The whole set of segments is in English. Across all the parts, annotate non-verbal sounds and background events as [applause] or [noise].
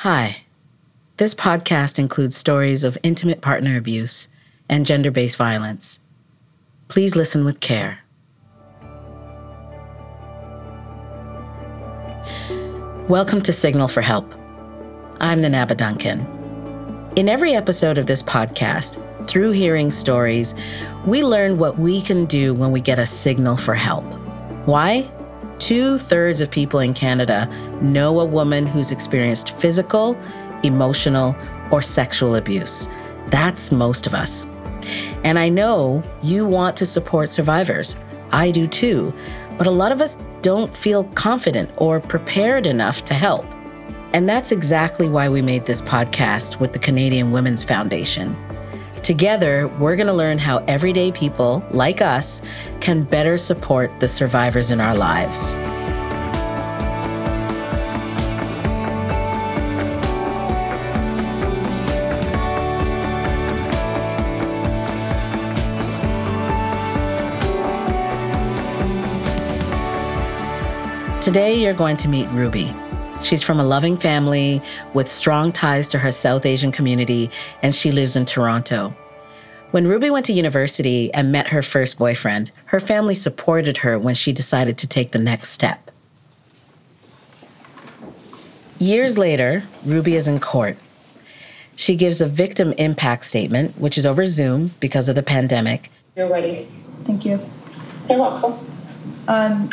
Hi. This podcast includes stories of intimate partner abuse and gender based violence. Please listen with care. Welcome to Signal for Help. I'm Nana aba Duncan. In every episode of this podcast, through hearing stories, we learn what we can do when we get a signal for help. Why? Two thirds of people in Canada know a woman who's experienced physical, emotional, or sexual abuse. That's most of us. And I know you want to support survivors. I do too. But a lot of us don't feel confident or prepared enough to help. And that's exactly why we made this podcast with the Canadian Women's Foundation. Together, we're going to learn how everyday people like us can better support the survivors in our lives. Today, you're going to meet Ruby. She's from a loving family with strong ties to her South Asian community, and she lives in Toronto. When Ruby went to university and met her first boyfriend, her family supported her when she decided to take the next step. Years later, Ruby is in court. She gives a victim impact statement, which is over Zoom because of the pandemic. You're ready. Thank you. You're welcome. Um,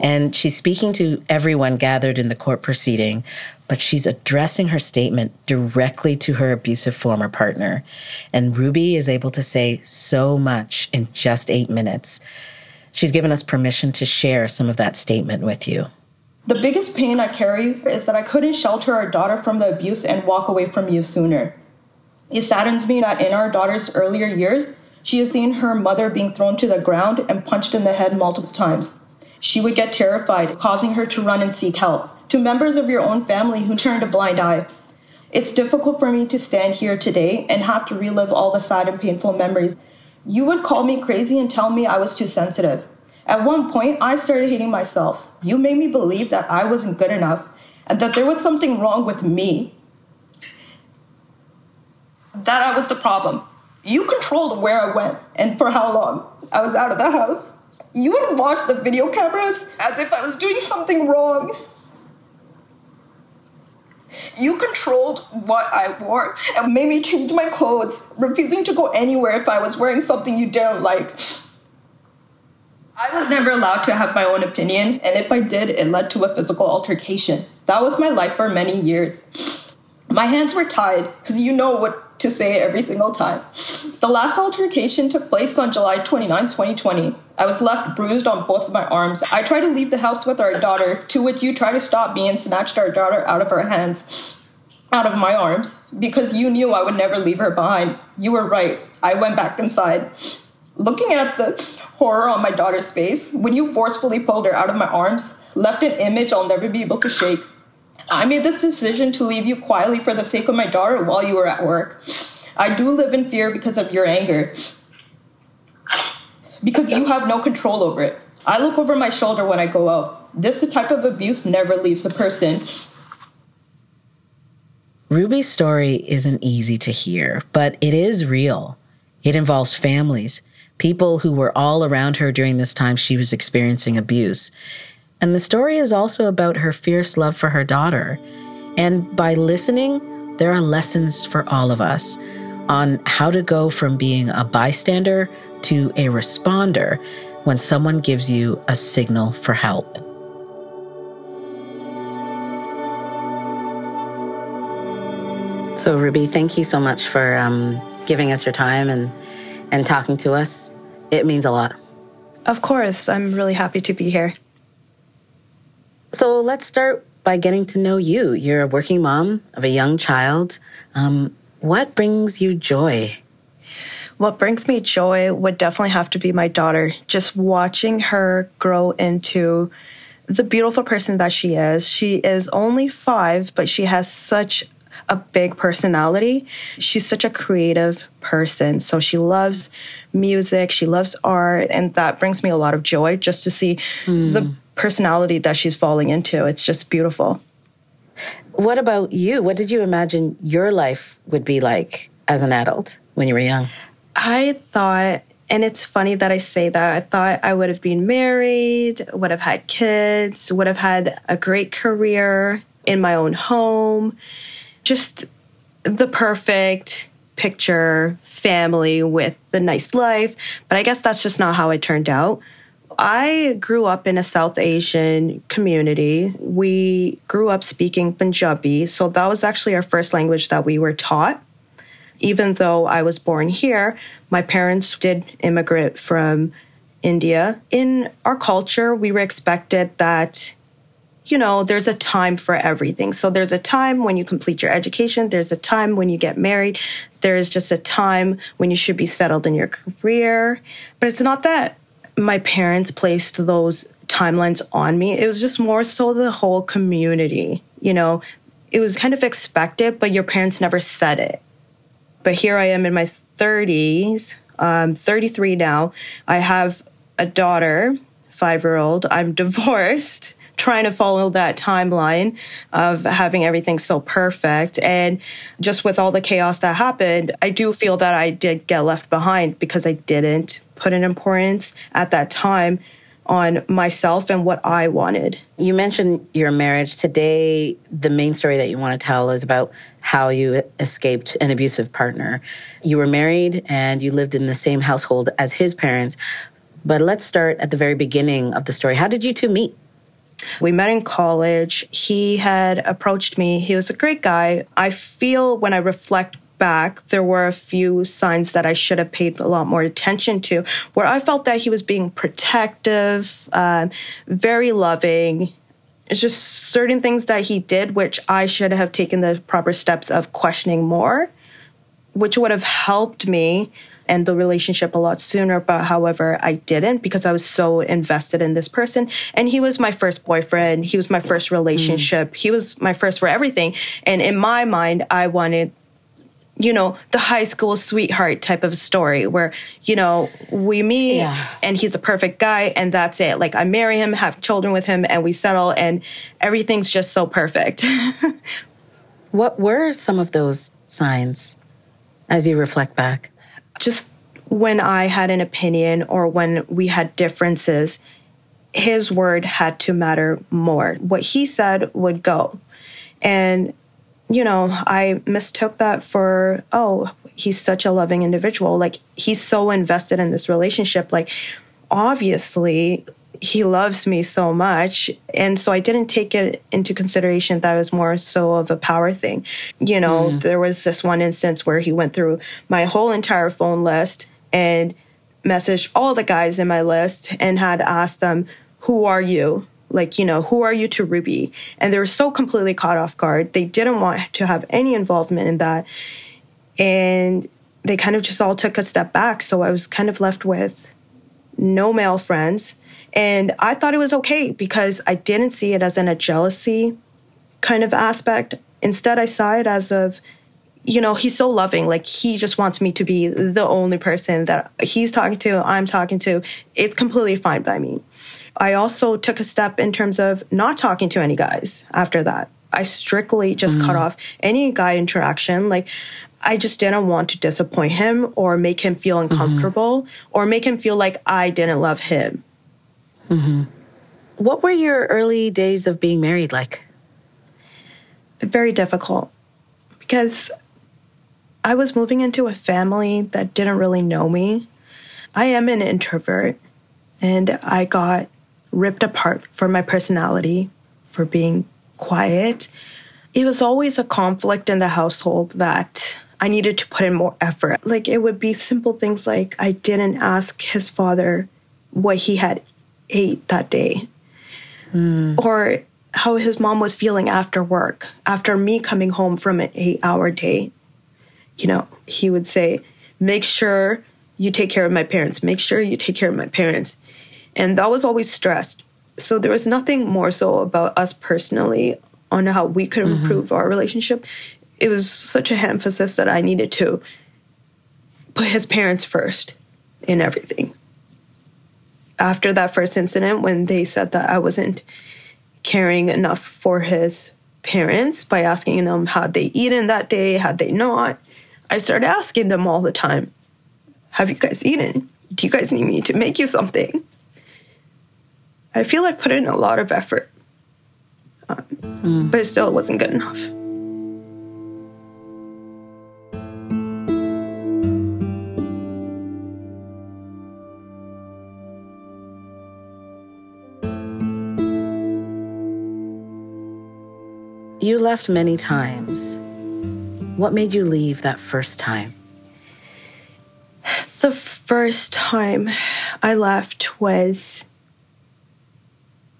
And she's speaking to everyone gathered in the court proceeding, but she's addressing her statement directly to her abusive former partner. And Ruby is able to say so much in just eight minutes. She's given us permission to share some of that statement with you. The biggest pain I carry is that I couldn't shelter our daughter from the abuse and walk away from you sooner. It saddens me that in our daughter's earlier years, she has seen her mother being thrown to the ground and punched in the head multiple times. She would get terrified, causing her to run and seek help. To members of your own family who turned a blind eye. It's difficult for me to stand here today and have to relive all the sad and painful memories. You would call me crazy and tell me I was too sensitive. At one point, I started hating myself. You made me believe that I wasn't good enough and that there was something wrong with me. That I was the problem. You controlled where I went and for how long. I was out of the house. You would watch the video cameras as if I was doing something wrong. You controlled what I wore and made me change my clothes, refusing to go anywhere if I was wearing something you didn't like. I was never allowed to have my own opinion, and if I did, it led to a physical altercation. That was my life for many years. My hands were tied because you know what to say every single time. The last altercation took place on July 29, 2020. I was left bruised on both of my arms. I tried to leave the house with our daughter, to which you tried to stop me and snatched our daughter out of our hands, out of my arms, because you knew I would never leave her behind. You were right. I went back inside. Looking at the horror on my daughter's face, when you forcefully pulled her out of my arms, left an image I'll never be able to shake. I made this decision to leave you quietly for the sake of my daughter while you were at work. I do live in fear because of your anger because you have no control over it. I look over my shoulder when I go out. This type of abuse never leaves a person. Ruby's story isn't easy to hear, but it is real. It involves families, people who were all around her during this time she was experiencing abuse. And the story is also about her fierce love for her daughter. And by listening, there are lessons for all of us on how to go from being a bystander to a responder when someone gives you a signal for help. So, Ruby, thank you so much for um, giving us your time and, and talking to us. It means a lot. Of course, I'm really happy to be here. So, let's start by getting to know you. You're a working mom of a young child. Um, what brings you joy? What brings me joy would definitely have to be my daughter. Just watching her grow into the beautiful person that she is. She is only five, but she has such a big personality. She's such a creative person. So she loves music, she loves art, and that brings me a lot of joy just to see mm. the personality that she's falling into. It's just beautiful. What about you? What did you imagine your life would be like as an adult when you were young? I thought, and it's funny that I say that, I thought I would have been married, would have had kids, would have had a great career in my own home, just the perfect picture family with the nice life. But I guess that's just not how it turned out. I grew up in a South Asian community. We grew up speaking Punjabi. So that was actually our first language that we were taught. Even though I was born here, my parents did immigrate from India. In our culture, we were expected that you know, there's a time for everything. So there's a time when you complete your education, there's a time when you get married, there is just a time when you should be settled in your career. But it's not that my parents placed those timelines on me. It was just more so the whole community, you know, it was kind of expected, but your parents never said it. But here I am in my 30s, I'm um, 33 now. I have a daughter, five year old. I'm [laughs] divorced trying to follow that timeline of having everything so perfect. And just with all the chaos that happened, I do feel that I did get left behind because I didn't put an importance at that time on myself and what I wanted. You mentioned your marriage. Today, the main story that you want to tell is about how you escaped an abusive partner. You were married and you lived in the same household as his parents. But let's start at the very beginning of the story. How did you two meet? We met in college. He had approached me. He was a great guy. I feel when I reflect back, there were a few signs that I should have paid a lot more attention to, where I felt that he was being protective, uh, very loving. It's just certain things that he did, which I should have taken the proper steps of questioning more, which would have helped me end the relationship a lot sooner. But however, I didn't because I was so invested in this person. And he was my first boyfriend. He was my first relationship. Mm. He was my first for everything. And in my mind, I wanted you know, the high school sweetheart type of story where, you know, we meet yeah. and he's the perfect guy and that's it. Like I marry him, have children with him, and we settle and everything's just so perfect. [laughs] what were some of those signs as you reflect back? Just when I had an opinion or when we had differences, his word had to matter more. What he said would go. And, you know, I mistook that for, oh, he's such a loving individual. Like, he's so invested in this relationship. Like, obviously, he loves me so much. And so I didn't take it into consideration that it was more so of a power thing. You know, mm. there was this one instance where he went through my whole entire phone list and messaged all the guys in my list and had asked them, Who are you? Like, you know, who are you to Ruby? And they were so completely caught off guard. They didn't want to have any involvement in that. And they kind of just all took a step back. So I was kind of left with no male friends and I thought it was okay because I didn't see it as in a jealousy kind of aspect. Instead, I saw it as of, you know, he's so loving. Like he just wants me to be the only person that he's talking to, I'm talking to. It's completely fine by me. I also took a step in terms of not talking to any guys after that. I strictly just mm. cut off any guy interaction. Like I just didn't want to disappoint him or make him feel mm-hmm. uncomfortable mm. or make him feel like I didn't love him. Mm-hmm. What were your early days of being married like? Very difficult because I was moving into a family that didn't really know me. I am an introvert and I got ripped apart for my personality, for being quiet. It was always a conflict in the household that I needed to put in more effort. Like it would be simple things like I didn't ask his father what he had ate that day. Mm. Or how his mom was feeling after work, after me coming home from an eight hour day. You know, he would say, Make sure you take care of my parents, make sure you take care of my parents. And that was always stressed. So there was nothing more so about us personally on how we could mm-hmm. improve our relationship. It was such a emphasis that I needed to put his parents first in everything after that first incident when they said that I wasn't caring enough for his parents by asking them had they eaten that day, had they not. I started asking them all the time, Have you guys eaten? Do you guys need me to make you something? I feel I put in a lot of effort, um, mm. but still it wasn't good enough. You left many times. What made you leave that first time? The first time I left was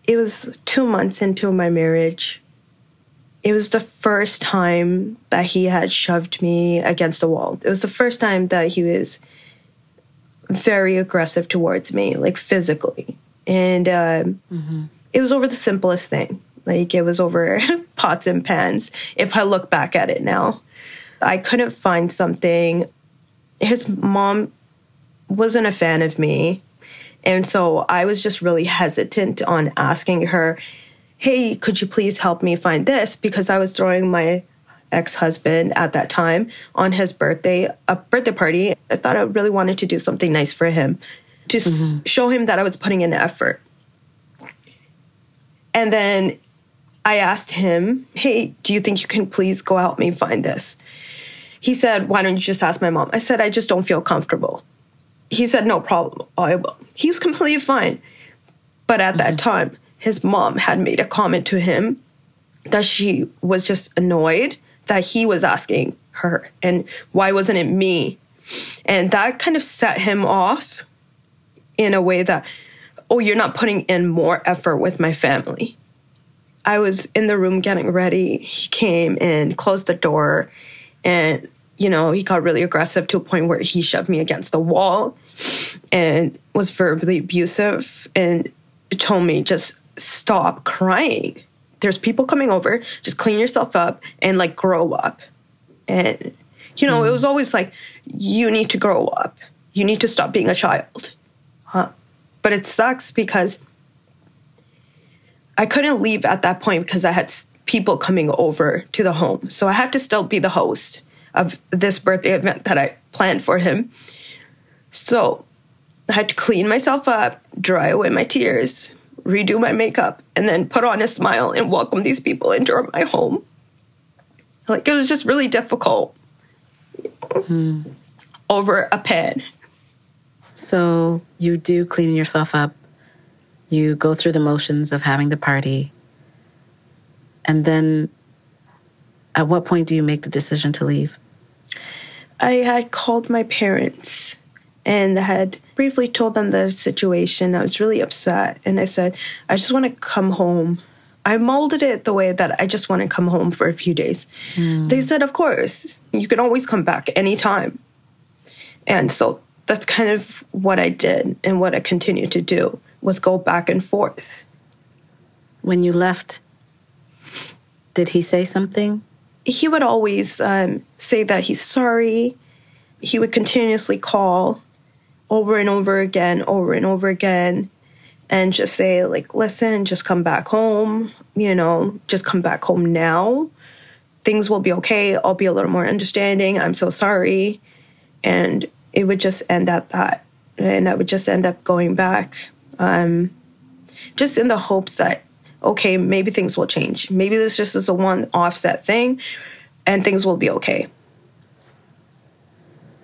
it was 2 months into my marriage. It was the first time that he had shoved me against a wall. It was the first time that he was very aggressive towards me, like physically. And um, mm-hmm. it was over the simplest thing like it was over [laughs] pots and pans if I look back at it now. I couldn't find something. His mom wasn't a fan of me. And so I was just really hesitant on asking her, hey, could you please help me find this? Because I was throwing my ex husband at that time on his birthday, a birthday party. I thought I really wanted to do something nice for him to mm-hmm. show him that I was putting in effort. And then I asked him, Hey, do you think you can please go help me find this? He said, Why don't you just ask my mom? I said, I just don't feel comfortable. He said, No problem. I will. He was completely fine. But at mm-hmm. that time, his mom had made a comment to him that she was just annoyed that he was asking her and why wasn't it me? And that kind of set him off in a way that, oh, you're not putting in more effort with my family. I was in the room getting ready. He came and closed the door and you know, he got really aggressive to a point where he shoved me against the wall and was verbally abusive and told me just stop crying. There's people coming over, just clean yourself up and like grow up. And you know, mm. it was always like you need to grow up. You need to stop being a child. Huh? But it sucks because I couldn't leave at that point because I had people coming over to the home. So I had to still be the host of this birthday event that I planned for him. So I had to clean myself up, dry away my tears, redo my makeup, and then put on a smile and welcome these people into my home. Like it was just really difficult hmm. over a pen. So you do clean yourself up you go through the motions of having the party. And then at what point do you make the decision to leave? I had called my parents and I had briefly told them the situation. I was really upset. And I said, I just want to come home. I molded it the way that I just want to come home for a few days. Mm. They said, Of course, you can always come back anytime. And so that's kind of what I did and what I continue to do was go back and forth. When you left, did he say something? He would always um, say that he's sorry. He would continuously call over and over again, over and over again, and just say, like, listen, just come back home, you know, just come back home now. Things will be okay. I'll be a little more understanding. I'm so sorry. And it would just end at that. And I would just end up going back um, just in the hopes that okay, maybe things will change. Maybe this just is a one offset thing, and things will be okay.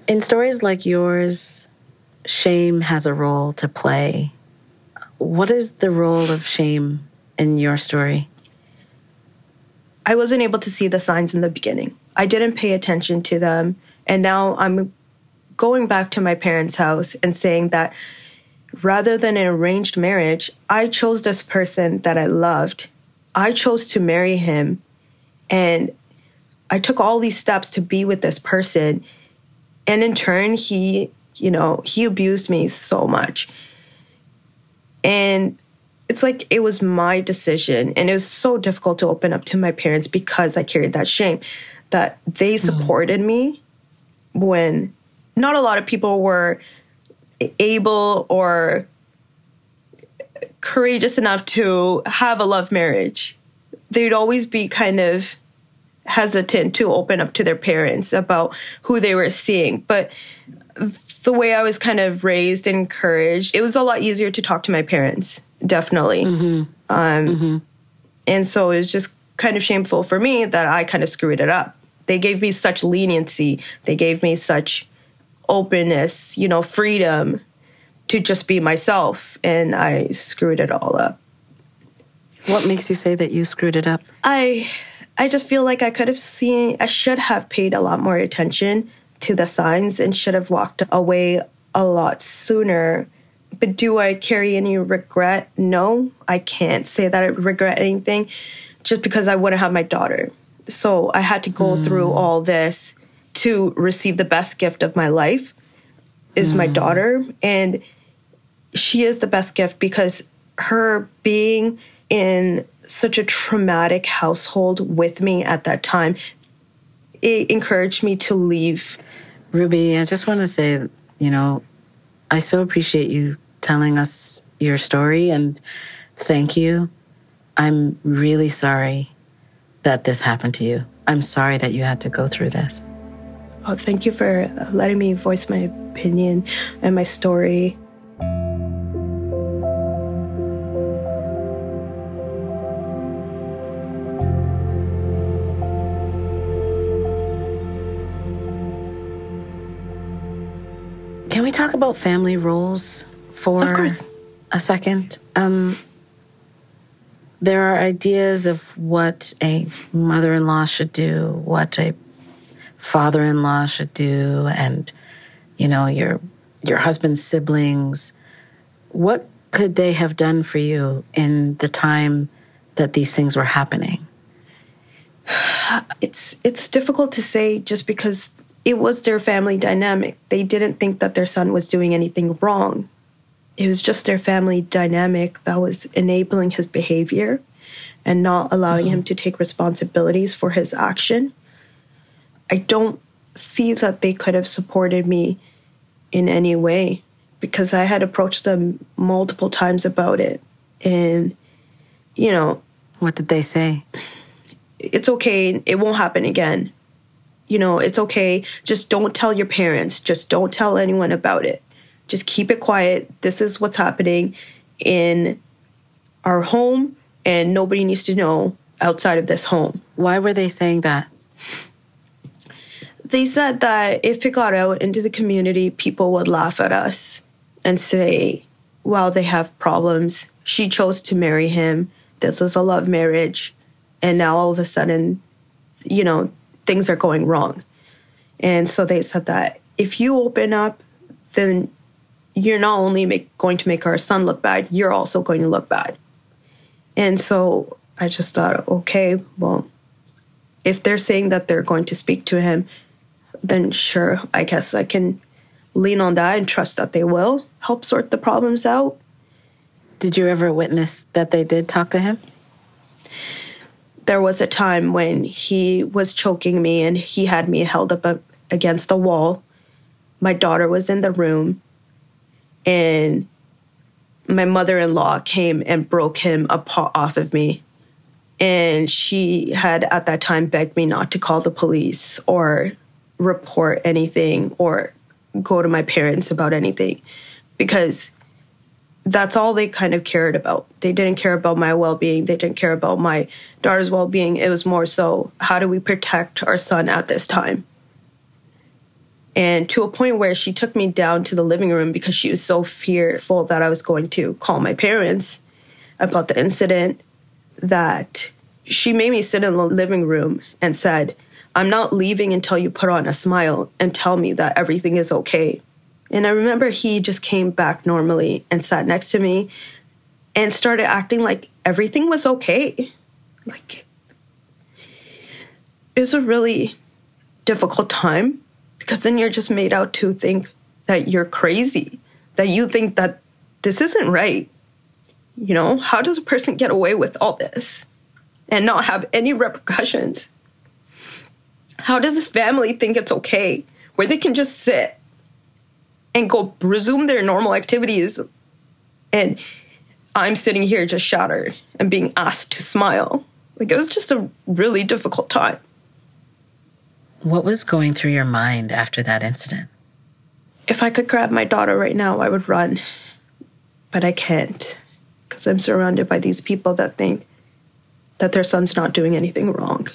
In stories like yours, shame has a role to play. What is the role of shame in your story? I wasn't able to see the signs in the beginning. I didn't pay attention to them. And now I'm going back to my parents' house and saying that rather than an arranged marriage, I chose this person that I loved. I chose to marry him. And I took all these steps to be with this person. And in turn, he, you know, he abused me so much. And it's like it was my decision. And it was so difficult to open up to my parents because I carried that shame that they mm-hmm. supported mm. me when not a lot of people were able or courageous enough to have a love marriage. they'd always be kind of hesitant to open up to their parents about who they were seeing. But the way I was kind of raised and encouraged, it was a lot easier to talk to my parents, definitely. Mm-hmm. Um, mm-hmm. And so it was just kind of shameful for me that I kind of screwed it up. They gave me such leniency, they gave me such openness, you know, freedom to just be myself, and I screwed it all up. What makes you say that you screwed it up? I I just feel like I could have seen I should have paid a lot more attention to the signs and should have walked away a lot sooner. But do I carry any regret? No, I can't say that I regret anything just because I wouldn't have my daughter. So I had to go mm. through all this to receive the best gift of my life is mm. my daughter. And she is the best gift because her being in such a traumatic household with me at that time it encouraged me to leave. Ruby i just want to say you know i so appreciate you telling us your story and thank you. I'm really sorry that this happened to you. I'm sorry that you had to go through this oh thank you for letting me voice my opinion and my story Can we talk about family roles for a second? Um, there are ideas of what a mother in law should do, what a father in law should do, and you know, your your husband's siblings. What could they have done for you in the time that these things were happening? It's it's difficult to say just because it was their family dynamic. They didn't think that their son was doing anything wrong. It was just their family dynamic that was enabling his behavior and not allowing mm-hmm. him to take responsibilities for his action. I don't see that they could have supported me in any way because I had approached them multiple times about it. And, you know. What did they say? It's okay. It won't happen again you know, it's okay. Just don't tell your parents. Just don't tell anyone about it. Just keep it quiet. This is what's happening in our home, and nobody needs to know outside of this home. Why were they saying that? They said that if it got out into the community, people would laugh at us and say, well, they have problems. She chose to marry him. This was a love marriage. And now all of a sudden, you know, things are going wrong. And so they said that if you open up, then you're not only make, going to make our son look bad, you're also going to look bad. And so I just thought, okay, well, if they're saying that they're going to speak to him, then sure, I guess I can lean on that and trust that they will help sort the problems out. Did you ever witness that they did talk to him? there was a time when he was choking me and he had me held up against the wall. My daughter was in the room, and my mother in law came and broke him apart off of me. And she had at that time begged me not to call the police or report anything or go to my parents about anything because that's all they kind of cared about. They didn't care about my well being. They didn't care about my daughter's well being. It was more so how do we protect our son at this time? And to a point where she took me down to the living room because she was so fearful that I was going to call my parents about the incident that she made me sit in the living room and said, I'm not leaving until you put on a smile and tell me that everything is okay. And I remember he just came back normally and sat next to me and started acting like everything was okay. Like it was a really difficult time because then you're just made out to think that you're crazy, that you think that this isn't right. You know, how does a person get away with all this and not have any repercussions? How does this family think it's okay where they can just sit and go resume their normal activities. And I'm sitting here just shattered and being asked to smile Like it was just a really difficult time. What was going through your mind after that incident? If I could grab my daughter right now, I would run. But I can't because I'm surrounded by these people that think that their son's not doing anything wrong.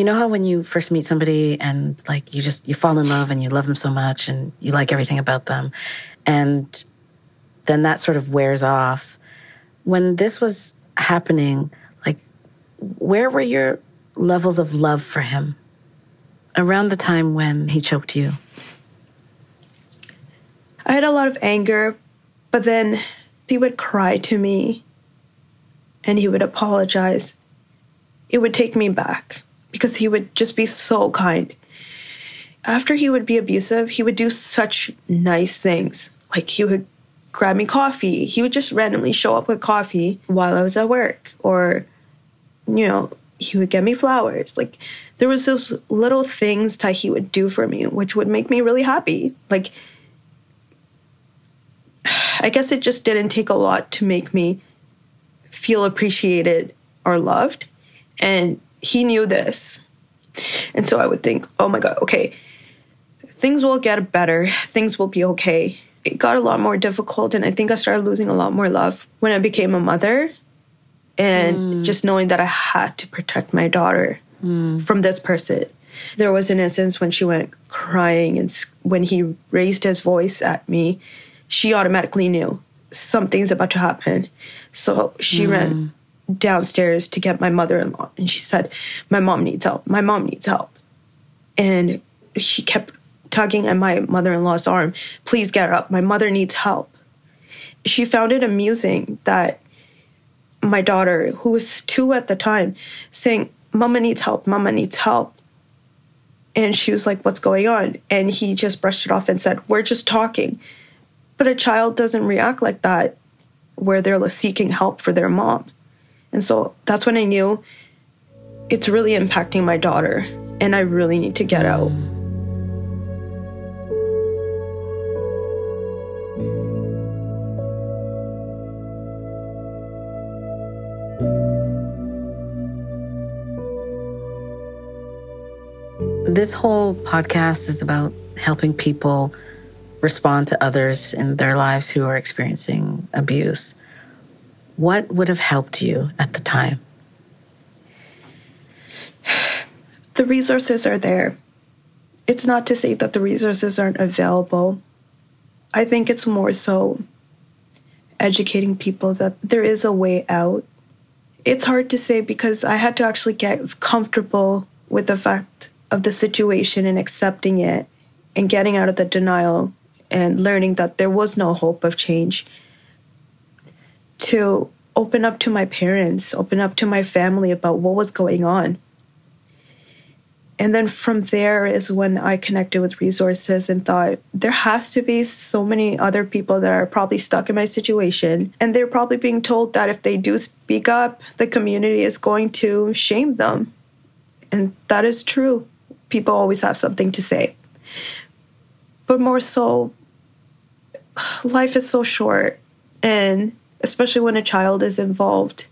You know how when you first meet somebody and like you just you fall in love and you love them so much and you like everything about them and then that sort of wears off. When this was happening, like where were your levels of love for him around the time when he choked you? I had a lot of anger, but then he would cry to me and he would apologize. It would take me back because he would just be so kind. After he would be abusive, he would do such nice things. Like he would grab me coffee. He would just randomly show up with coffee while I was at work. Or, you know, he would get me flowers. Like there was those little things that he would do for me, which would make me really happy. Like [sighs] I guess it just didn't take a lot to make me feel appreciated or loved. And he knew this. And so I would think, oh my God, okay, things will get better. Things will be okay. It got a lot more difficult. And I think I started losing a lot more love when I became a mother. And mm. just knowing that I had to protect my daughter mm. from this person. There was an instance when she went crying, and when he raised his voice at me, she automatically knew something's about to happen. So she mm. ran downstairs to get my mother in law. And she said, My mom needs help. My mom needs help. And she kept tugging at my mother in law's arm. Please get up. My mother needs help. She found it amusing that my daughter, who was two at the time, saying, Mama needs help. Mama needs help. And she was like, What's going on? And he just brushed it off and said, We're just talking. But a child doesn't react like that where they're seeking help for their mom. And so that's when I knew it's really impacting my daughter and I really need to get out. This whole podcast is about helping people respond to others in their lives who are experiencing abuse. What would have helped you at the time? The resources are there. It's not to say that the resources aren't available. I think it's more so educating people that there is a way out. It's hard to say because I had to actually get comfortable with the fact of the situation and accepting it and getting out of the denial and learning that there was no hope of change to open up to my parents, open up to my family about what was going on. And then from there is when I connected with resources and thought there has to be so many other people that are probably stuck in my situation. And they're probably being told that if they do speak up, the community is going to shame them. And that is true. People always have something to say. But more so, life is so short, and especially when a child is involved,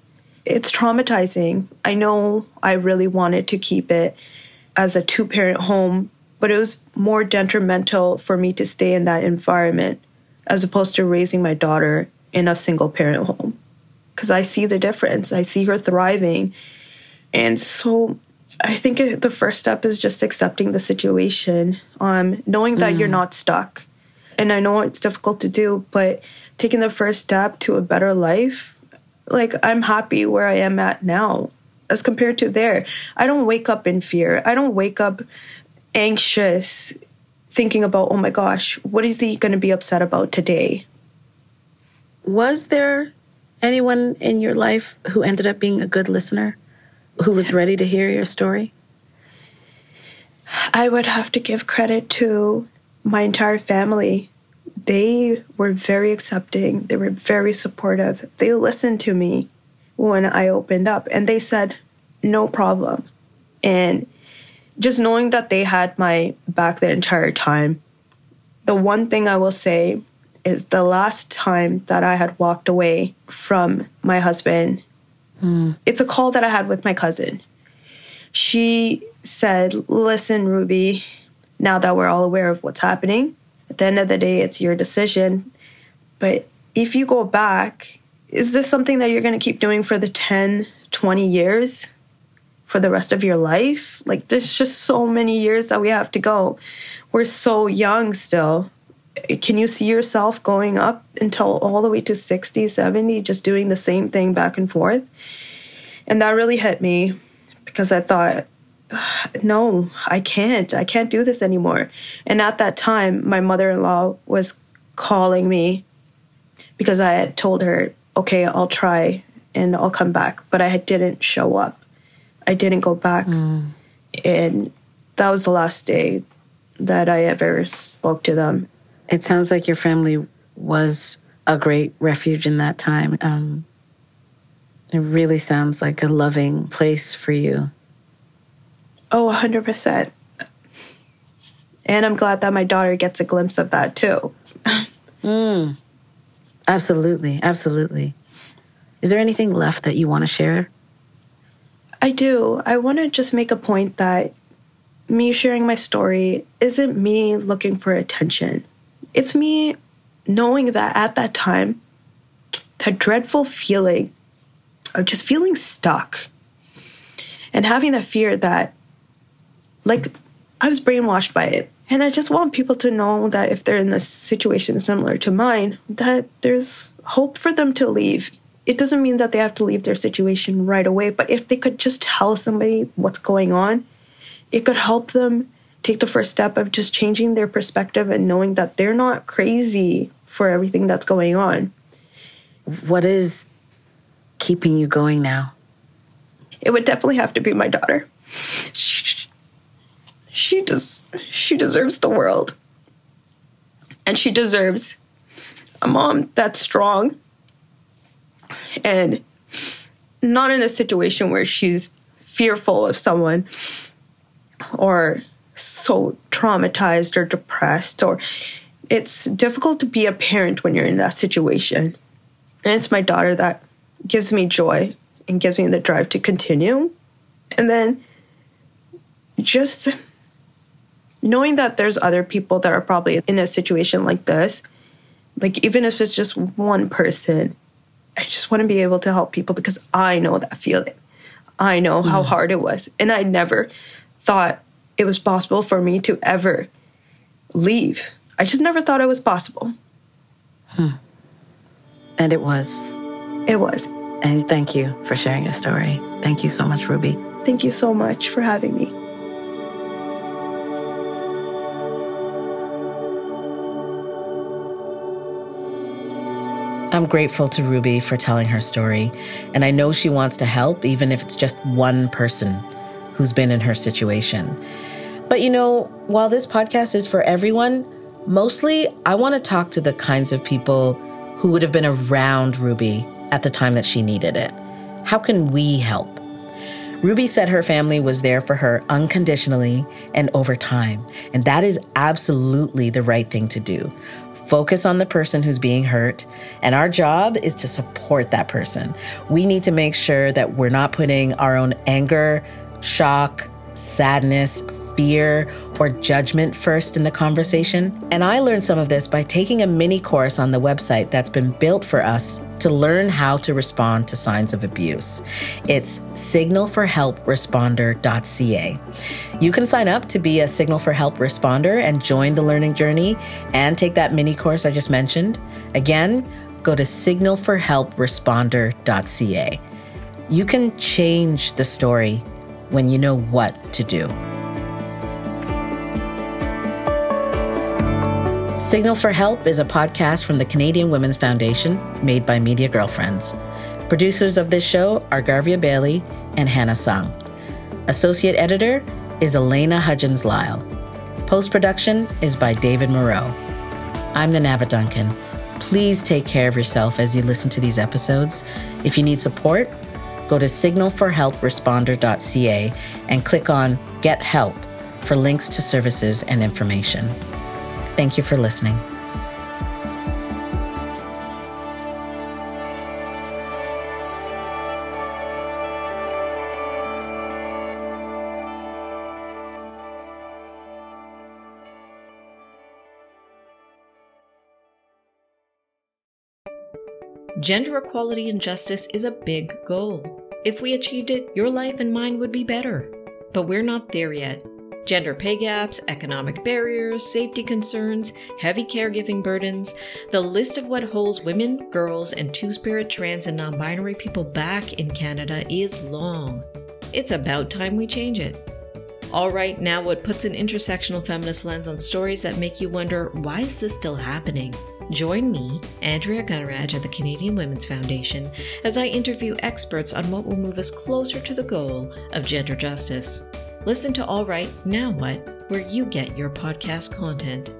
it's traumatizing. I know I really wanted to keep it as a two parent home, but it was more detrimental for me to stay in that environment as opposed to raising my daughter in a single parent home. Because I see the difference, I see her thriving. And so I think the first step is just accepting the situation, um, knowing that mm. you're not stuck and I know it's difficult to do, but taking the first step to a better life, like I'm happy where I am at now as compared to there. I don't wake up in fear. I don't wake up anxious thinking about, oh my gosh, what is he going to be upset about today? Was there anyone in your life who ended up being a good listener, who was ready to hear your story? I would have to give credit to my entire family, they were very accepting. They were very supportive. They listened to me when I opened up and they said, no problem. And just knowing that they had my back the entire time, the one thing I will say is the last time that I had walked away from my husband Mm. It's a call that I had with my cousin. She said, Listen, Ruby, now that we're all aware of what's happening, at the end of the day, it's your decision. But if you go back, is this something that you're going to keep doing for the 10, 20 years? For the rest of your life? Like, there's just so many years that we have to go. We're so young still. Can you see yourself going up until all the way to 60, 70, just doing the same thing back and forth? And that really hit me because I thought, [sighs] no, I can't. I can't do this anymore. And at that time, my mother in law was calling me because I had told her, okay, I'll try and I'll come back. But I didn't show up. I didn't go back. Mm. And that was the last day that I ever spoke to them. It sounds like your family was a great refuge in that time. Um, it really sounds like a loving place for you. Oh, 100%. And I'm glad that my daughter gets a glimpse of that too. mm. Absolutely. Absolutely. Is there anything left that you want to share? I do. I want to just make a point that me sharing my story isn't me looking for attention. It's me knowing that at that time, that dreadful feeling of just feeling stuck and having that fear that like I was brainwashed by it. And I just want people to know that if they're in a situation similar to mine, that there's hope for them to leave. It doesn't mean that they have to leave their situation right away, but if they could just tell somebody what's going on, it could help them take the first step of just changing their perspective and knowing that they're not crazy for everything that's going on. What is keeping you going now? It would definitely have to be my daughter. She, she does she deserves the world. And she deserves a mom that's strong and not in a situation where she's fearful of someone or so traumatized or depressed or it's difficult to be a parent when you're in that situation. And it's my daughter that gives me joy and gives me the drive to continue. And then just knowing that there's other people that are probably in a situation like this, like even if it's just one person, I just want to be able to help people because I know that feeling. I know how mm-hmm. hard it was. And I never thought it was possible for me to ever leave. I just never thought it was possible. Hmm. And it was. It was. And thank you for sharing your story. Thank you so much, Ruby. Thank you so much for having me. I'm grateful to Ruby for telling her story, and I know she wants to help, even if it's just one person who's been in her situation. But you know, while this podcast is for everyone, mostly I want to talk to the kinds of people who would have been around Ruby at the time that she needed it. How can we help? Ruby said her family was there for her unconditionally and over time, and that is absolutely the right thing to do focus on the person who's being hurt, and our job is to support that person. We need to make sure that we're not putting our own anger, shock, sadness, fear, or judgment first in the conversation. And I learned some of this by taking a mini course on the website that's been built for us to learn how to respond to signs of abuse. It's signalforhelpresponder.ca. You can sign up to be a Signal for Help responder and join the learning journey and take that mini course I just mentioned. Again, go to signalforhelpresponder.ca. You can change the story when you know what to do. Signal for Help is a podcast from the Canadian Women's Foundation made by Media Girlfriends. Producers of this show are Garvia Bailey and Hannah Sung. Associate editor is Elena Hudgens Lyle. Post production is by David Moreau. I'm Naba Duncan. Please take care of yourself as you listen to these episodes. If you need support, go to signalforhelpresponder.ca and click on Get Help for links to services and information. Thank you for listening. Gender equality and justice is a big goal. If we achieved it, your life and mine would be better. But we're not there yet. Gender pay gaps, economic barriers, safety concerns, heavy caregiving burdens, the list of what holds women, girls, and two spirit trans and non binary people back in Canada is long. It's about time we change it. All right, now what puts an intersectional feminist lens on stories that make you wonder why is this still happening? Join me, Andrea Gunraj at the Canadian Women's Foundation, as I interview experts on what will move us closer to the goal of gender justice. Listen to All Right, Now What, where you get your podcast content.